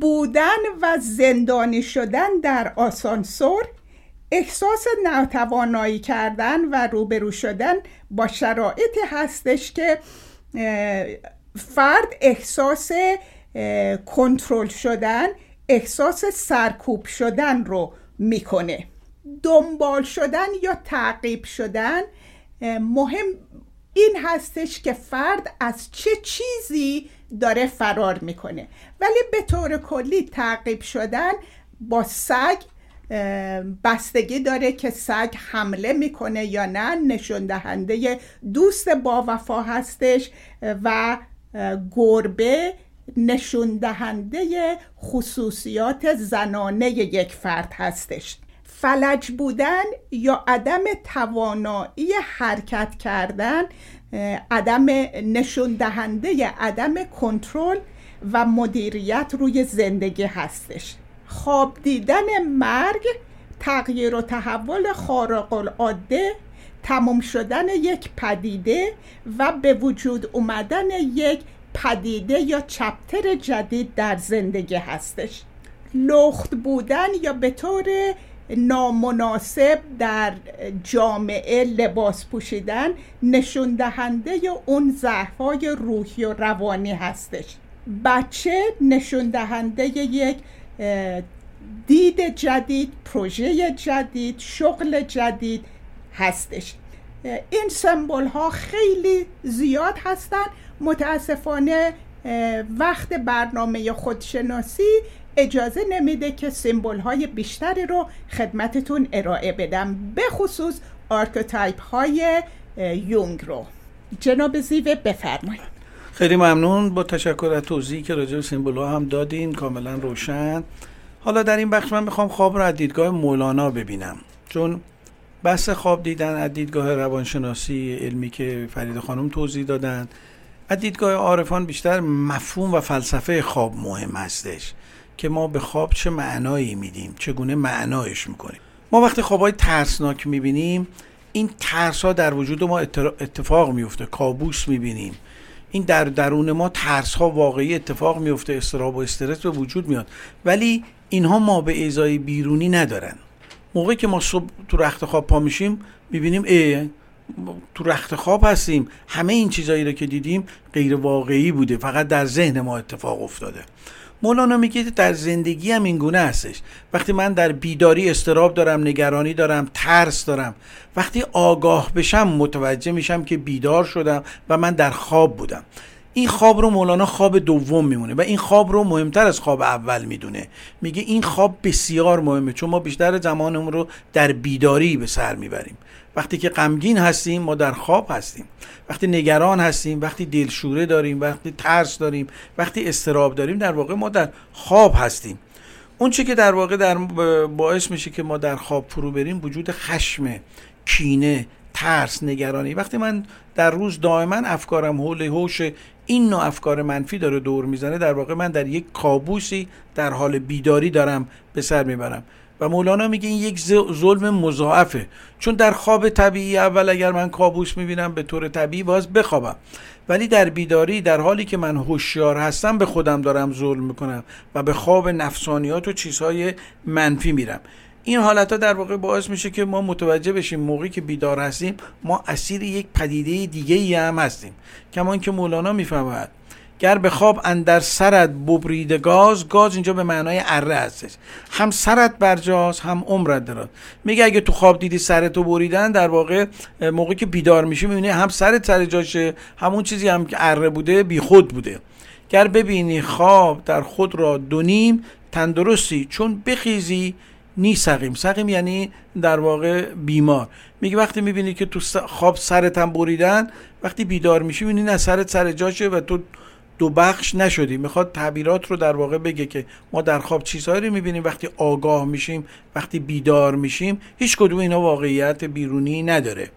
بودن و زندانی شدن در آسانسور احساس ناتوانایی کردن و روبرو شدن با شرایطی هستش که فرد احساس کنترل شدن احساس سرکوب شدن رو می‌کنه. دنبال شدن یا تعقیب شدن مهم این هستش که فرد از چه چیزی داره فرار می‌کنه. ولی به طور کلی تعقیب شدن با سگ بستگی داره که سگ حمله می‌کنه یا نه نشون دهنده دوست با وفا هستش و گربه نشون دهنده خصوصیات زنانه یک فرد هستش. فلج بودن یا عدم توانایی حرکت کردن عدم نشون دهنده عدم کنترل و مدیریت روی زندگی هستش. خواب دیدن مرگ تغییر و تحول خارق العاده تمام شدن یک پدیده و به وجود اومدن یک پدیده یا چپتر جدید در زندگی هستش. لخت بودن یا به طور نامناسب در جامعه لباس پوشیدن نشون دهنده اون ضعف‌های روحی و روانی هستش. بچه نشون دهنده یک دید جدید پروژه جدید شغل جدید هستش. این سمبل ها خیلی زیاد هستن متاسفانه وقت برنامه خودشناسی اجازه نمیده که symbol های بیشتری رو خدمتتون ارائه بدم به خصوص archetype های یونگ رو. جناب زیوه بفرمایید. خیلی ممنون با تشکر از توضیحی که راجع به symbol ها هم دادین کاملا روشن. حالا در این بخش من می‌خوام خواب رو از دیدگاه مولانا ببینم چون بحث خواب دیدن از دیدگاه روانشناسی علمی که فرید خانم توضیح دادن از دیدگاه عارفان بیشتر مفهوم و فلسفه خواب مهم هستش که ما به خواب چه معنایی میدیم چگونه معنایش می‌کنیم. ما وقتی خوابای ترسناک می‌بینیم این ترس ها در وجود ما اتفاق میفته کابوس می‌بینیم. این در درون ما ترس ها واقعی اتفاق میفته استراب و استرس به وجود میاد. ولی اینها ما به ازای بیرونی ندارن. موقعی که ما صبح تو رخت خواب پا میشیم می‌بینیم ای تو رخت خواب هستیم. همه این چیزایی رو که دیدیم غیر واقعی بوده. فقط در ذهن ما اتفاق افتاده. مولانا میگه در زندگی هم این گونه هستش. وقتی من در بیداری استراب دارم نگرانی دارم ترس دارم وقتی آگاه بشم متوجه میشم که بیدار شدم و من در خواب بودم. این خواب رو مولانا خواب دوم میمونه و این خواب رو مهمتر از خواب اول می‌دونه. میگه این خواب بسیار مهمه چون ما بیشتر زمانمون رو در بیداری به سر می‌بریم. وقتی که غمگین هستیم ما در خواب هستیم. وقتی نگران هستیم وقتی دلشوره داریم وقتی ترس داریم وقتی استراب داریم در واقع ما در خواب هستیم. اون چی که در واقع در باعث میشه که ما در خواب فرو بریم وجود خشم کینه ترس نگرانی. وقتی من در روز دائما افکارم حول هوش این نوع افکار منفی داره دور می‌زنه در واقع من در یک کابوسی در حال بیداری دارم به سر می‌برم. و مولانا میگه این یک ظلم مضاعفه. چون در خواب طبیعی اول اگر من کابوس می‌بینم به طور طبیعی باز بخوابم. ولی در بیداری در حالی که من هوشیار هستم به خودم دارم ظلم می‌کنم و به خواب نفسانیات و چیزهای منفی میرم. این حالت ها در واقع باعث میشه که ما متوجه بشیم موقعی که بیدار هستیم ما اسیر یک پدیده دیگه ای هم هستیم. کمان که مولانا می‌فهمد گر به خواب اندر سرت ببرید گاز گاز اینجا به معنای اره هستش. هم سرت برجاز هم عمرت دراز میگه اگه تو خواب دیدی سرتو بریدن در واقع موقعی که بیدار میشی می‌بینی هم سرت سر جاشه همون چیزی هم که اره بوده بی خود بوده. گر ببینی خواب در خود را دونیم تندرستی چون بخیزی نی سقیم. سقیم یعنی در واقع بیمار. میگه وقتی می‌بینی که تو خواب سرت هم بریدن وقتی بیدار میشی می‌بینی نه سرت سر جاشه و تو دو بخش نشدی. می‌خواد تعبیرات رو در واقع بگه که ما در خواب چیزهایی رو می‌بینیم. وقتی آگاه میشیم وقتی بیدار میشیم هیچ کدوم اینا واقعیت بیرونی نداره.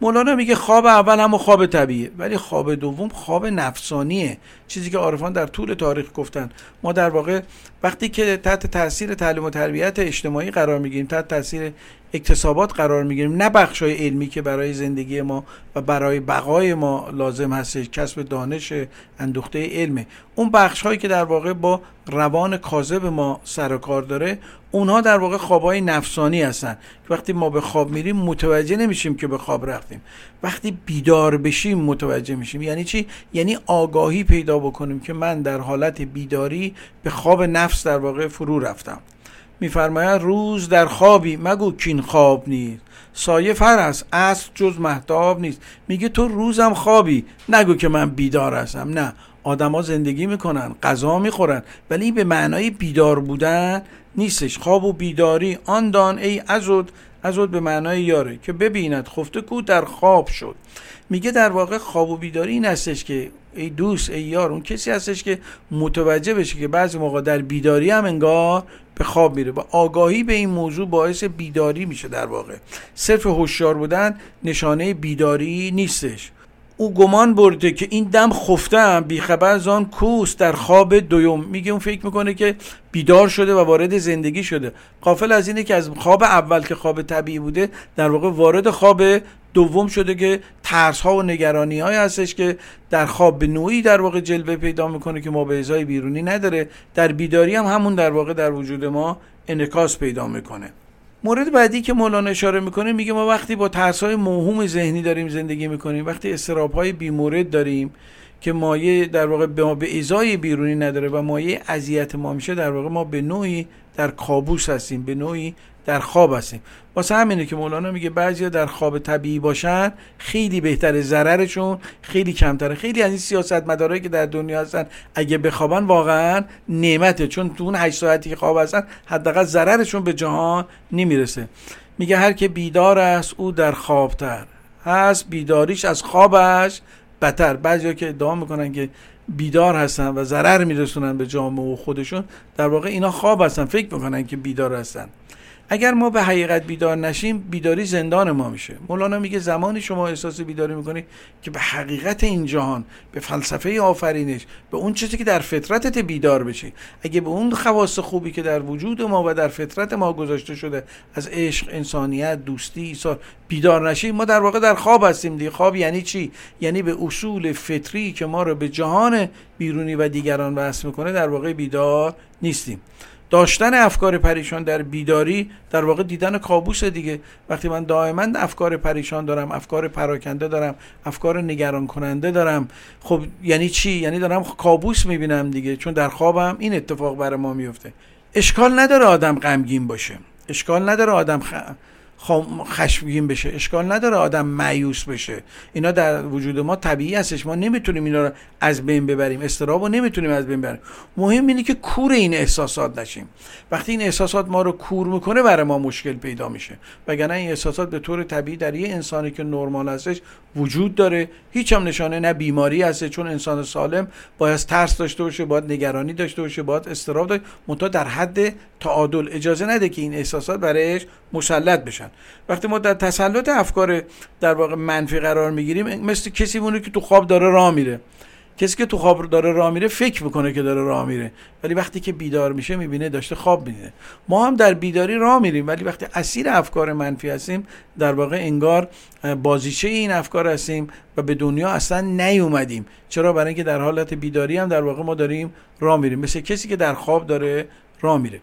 مولانا میگه خواب اول هم خواب طبیعیه. ولی خواب دوم خواب نفسانیه. چیزی که عارفان در طول تاریخ گفتن. ما در واقع وقتی که تحت تاثیر تعلیم و تربیت اجتماعی قرار می‌گیریم تحت تاثیر اکتسابات قرار می‌گیریم نه بخش های علمی که برای زندگی ما و برای بقای ما لازم هستش کسب دانش اندوخته علمه اون بخش هایی که در واقع با روان کاذب ما سر و کار داره اونها در واقع خوابهای نفسانی هستن. وقتی ما به خواب میریم متوجه نمیشیم که به خواب رفتیم. وقتی بیدار بشیم متوجه میشیم. یعنی چی؟ یعنی آگاهی پیدا بکنیم که من در حالت بیداری به خواب نفس در واقع فرو رفتم. میفرماید روز در خوابی. مگو کین خواب نیست. سایه فر است. اصل جز محتاب نیست. میگه تو روزم خوابی. نگو که من بیدار هستم. نه. آدما زندگی می‌کنن غذا می‌خورن ولی به معنای بیدار بودن نیستش. خواب و بیداری. آن دان ای ازود ازود به معنای یاره که ببیند. خفته کو در خواب شد. میگه در واقع خواب و بیداری این هستش که ای دوست ای یار اون کسی هستش که متوجه بشه که بعضی موقع در بیداری هم انگار به خواب میره و آگاهی به این موضوع باعث بیداری میشه در واقع. صرف هوشیار بودن نشانه بیداری نیستش. او گمان برده که این دم خفتم بیخبر زان کوس در خواب دویم. میگه اون فکر می‌کنه که بیدار شده و وارد زندگی شده. قافل از اینه که از خواب اول که خواب طبیعی بوده در واقع وارد خواب دوم شده که ترس ها و نگرانی های هستش که در خواب به نوعی در واقع جلوه پیدا می‌کنه که ما به ازای بیرونی نداره. در بیداری هم همون در واقع در وجود ما انکاس پیدا می‌کنه. مورد بعدی که مولانا اشاره می‌کنه میگه ما وقتی با ترس های موهوم ذهنی داریم زندگی می‌کنیم وقتی استراب های بیمورد داریم که مایه در واقع به ما به ازای بیرونی نداره و مایه اذیت ما میشه در واقع ما به نوعی در کابوس هستیم به نوعی در خواب هستیم. واسه همینه که مولانا میگه بعضیا در خواب طبیعی باشن خیلی بهتره ضررشون خیلی کمتره. خیلی از این سیاست مدارایی که در دنیا هستن اگه بخوابن واقعا نعمته. چون تو اون 8 ساعتی که خواب هستن حداقل ضررشون به جهان نمی‌رسه. میگه هر که بیدار است او در خوابتر هست. بیداریش از خوابش بتر بعضیا که ادعا می‌کنن که بیدار هستن و ضرر میرسونن به جامعه و خودشون در واقع اینا خواب هستن. فکر می‌کنن که بیدار هستن. اگر ما به حقیقت بیدار نشیم بیداری زندان ما میشه. مولانا میگه زمانی شما احساس بیداری می‌کنی که به حقیقت این جهان به فلسفه آفرینش به اون چیزی که در فطرتت بیدار بشی. اگه به اون خواص خوبی که در وجود ما و در فطرت ما گذاشته شده از عشق انسانیت دوستی ایثار بیدار نشیم ما در واقع در خواب هستیم دیگه. خواب یعنی چی؟ یعنی به اصول فطری که ما رو به جهان بیرونی و دیگران وصل می‌کنه در واقع بیدار نیستیم. داشتن افکار پریشان در بیداری در واقع دیدن کابوس دیگه. وقتی من دائما افکار پریشان دارم افکار پراکنده دارم افکار نگران کننده دارم. خب یعنی چی؟ یعنی دارم کابوس می‌بینم دیگه چون در خوابم این اتفاق برای ما میفته اشکال نداره آدم غمگین باشه. اشکال نداره آدم خ... خشمگین بشه. اشکال نداره آدم معیوس بشه. اینا در وجود ما طبیعی هستش. ما نمی‌تونیم اینا رو از بین ببریم. استراب رو نمی‌تونیم از بین ببریم. مهم اینه که کور این احساسات نشیم. وقتی این احساسات ما رو کور می‌کنه برای ما مشکل پیدا میشه. وگرنه این احساسات به طور طبیعی در یه انسانی که نرمال هستش وجود داره. هیچ هم نشانه نه بیماری هست چون انسان سالم باید ترس داشته باشه باید نگرانی داشته باشه باید استراب داشته منتها در حد تعادل اجازه نده که این احساسات برایش مسلط بشن. وقتی ما در تسلط افکار در واقع منفی قرار می‌گیریم مثل کسی مونه که تو خواب داره راه میره. کسی که تو خواب داره راه میره فکر می‌کنه که داره راه میره. ولی وقتی که بیدار میشه می‌بینه داشته خواب میده ما هم در بیداری راه میریم ولی وقتی اسیر افکار منفی هستیم در واقع انگار بازیچه این افکار هستیم و به دنیا اصلا نیومدیم. چرا؟ برای اینکه در حالت بیداری هم در واقع ما داریم راه میریم. مثل کسی که در خواب داره راه میره.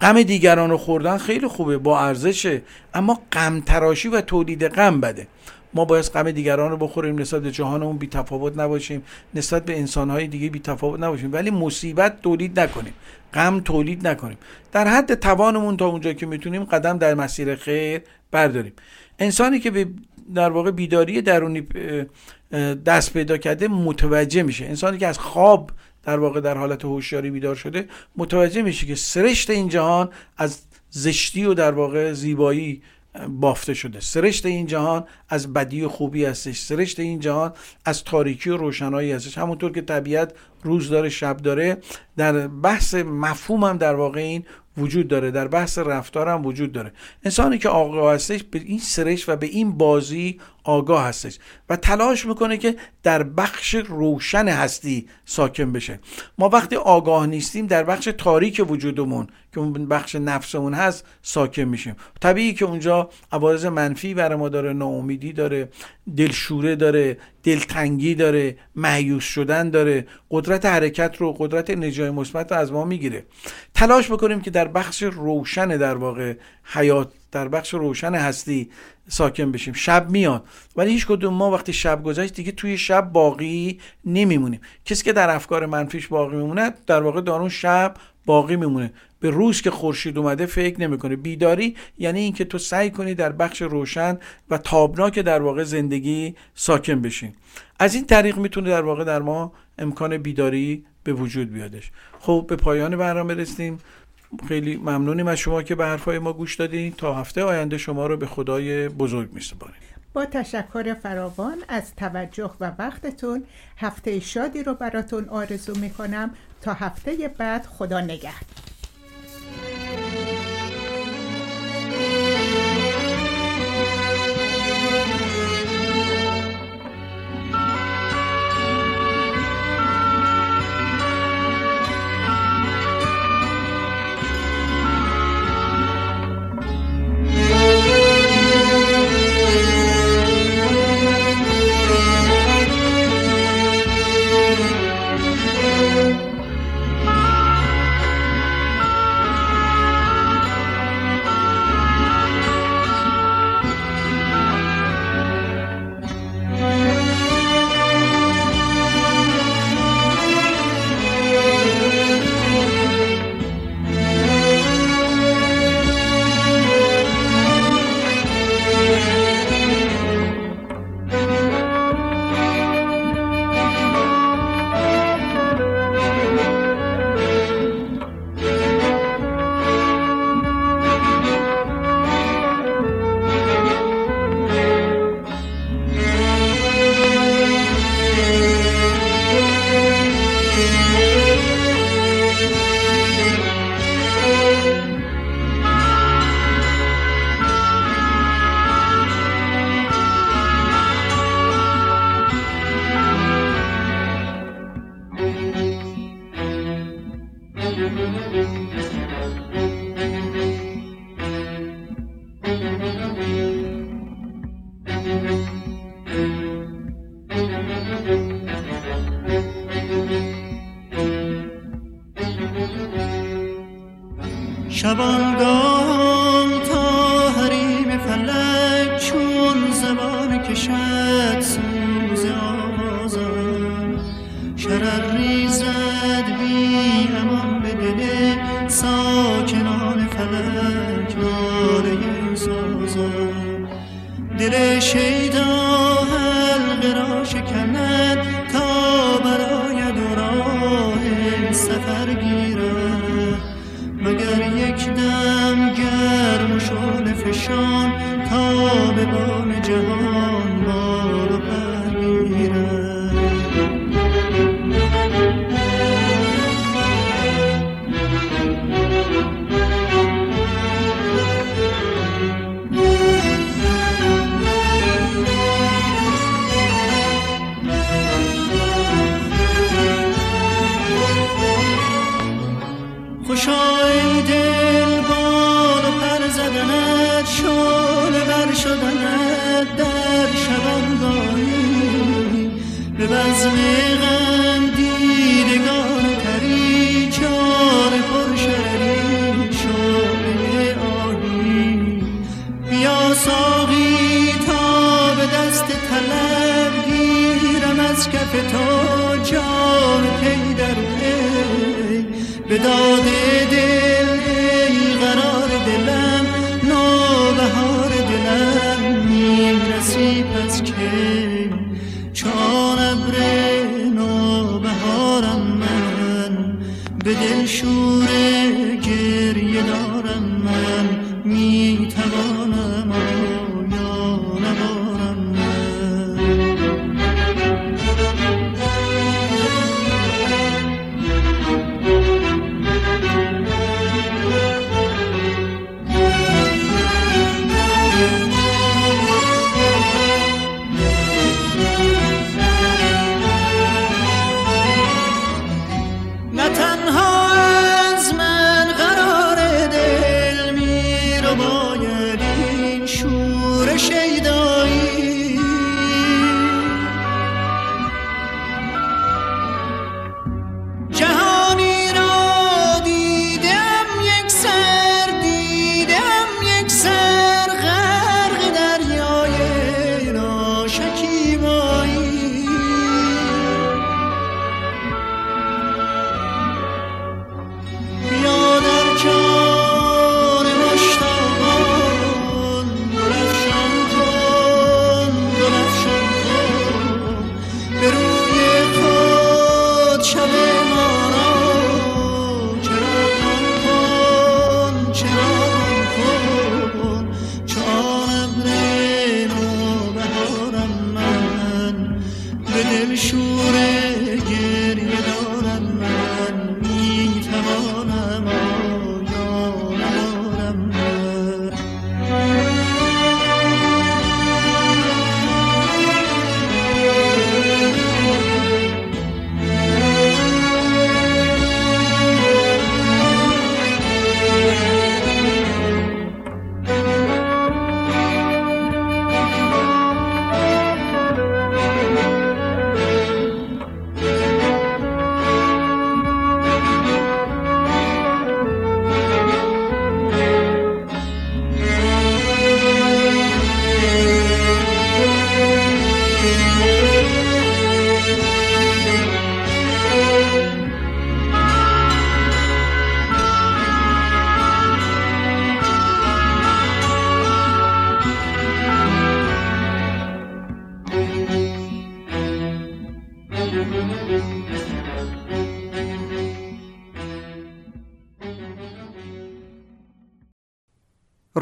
غم دیگران رو خوردن خیلی خوبه با ارزشه اما غم تراشی و تولید غم بده. ما باید غم دیگران رو بخوریم نسبت به جهانمون بی تفاوت نباشیم نسبت به انسانهای دیگه بی تفاوت نباشیم. ولی مصیبت تولید نکنیم. غم تولید نکنیم. در حد توانمون تا اونجا که می‌تونیم قدم در مسیر خیر برداریم. انسانی که به در واقع بیداری درونی دست پیدا کرده متوجه میشه. انسانی که از خواب در واقع در حالت هوشیاری بیدار شده متوجه میشه که سرشت این جهان از زشتی و در واقع زیبایی بافته شده. سرشت این جهان از بدی و خوبی هستش. سرشت این جهان از تاریکی و روشنایی هستش. همونطور که طبیعت روز داره شب داره در بحث مفهوم هم در واقع این وجود داره. در بحث رفتار هم وجود داره. انسانی که آگاه هستش به این سرشت و به این بازی آگاه هستش و تلاش می‌کنه که در بخش روشن هستی ساکن بشه. ما وقتی آگاه نیستیم در بخش تاریک وجودمون که اون بخش نفسمون هست ساکن میشیم. طبیعی که اونجا عوارض منفی برای ما داره ناامیدی داره دلشوره داره دلتنگی داره معیوس شدن داره قدرت حرکت رو قدرت نجای مثبت رو از ما می‌گیره. تلاش بکنیم که در بخش روشن در واقع حیات در بخش روشن هستی ساکن بشیم. شب میاد. ولی هیچ کدوم ما وقتی شب گذشت دیگه توی شب باقی نمیمونیم. کسی که در افکار منفیش باقی میمونه در واقع در اون شب باقی میمونه. به روز که خورشید اومده فکر نمی‌کنه. بیداری یعنی اینکه تو سعی کنی در بخش روشن و تابناک در واقع زندگی ساکن بشین از این طریق می‌تونه در واقع در ما امکان بیداری به وجود بیادش. خب به پایان برنامه رسیدیم. خیلی ممنونیم از شما که به حرفای ما گوش دادین. تا هفته آینده شما رو به خدای بزرگ میسپاریم. با تشکر فراوان از توجه و وقتتون هفته شادی رو براتون آرزو می‌کنم. تا هفته بعد خدا نگهدار.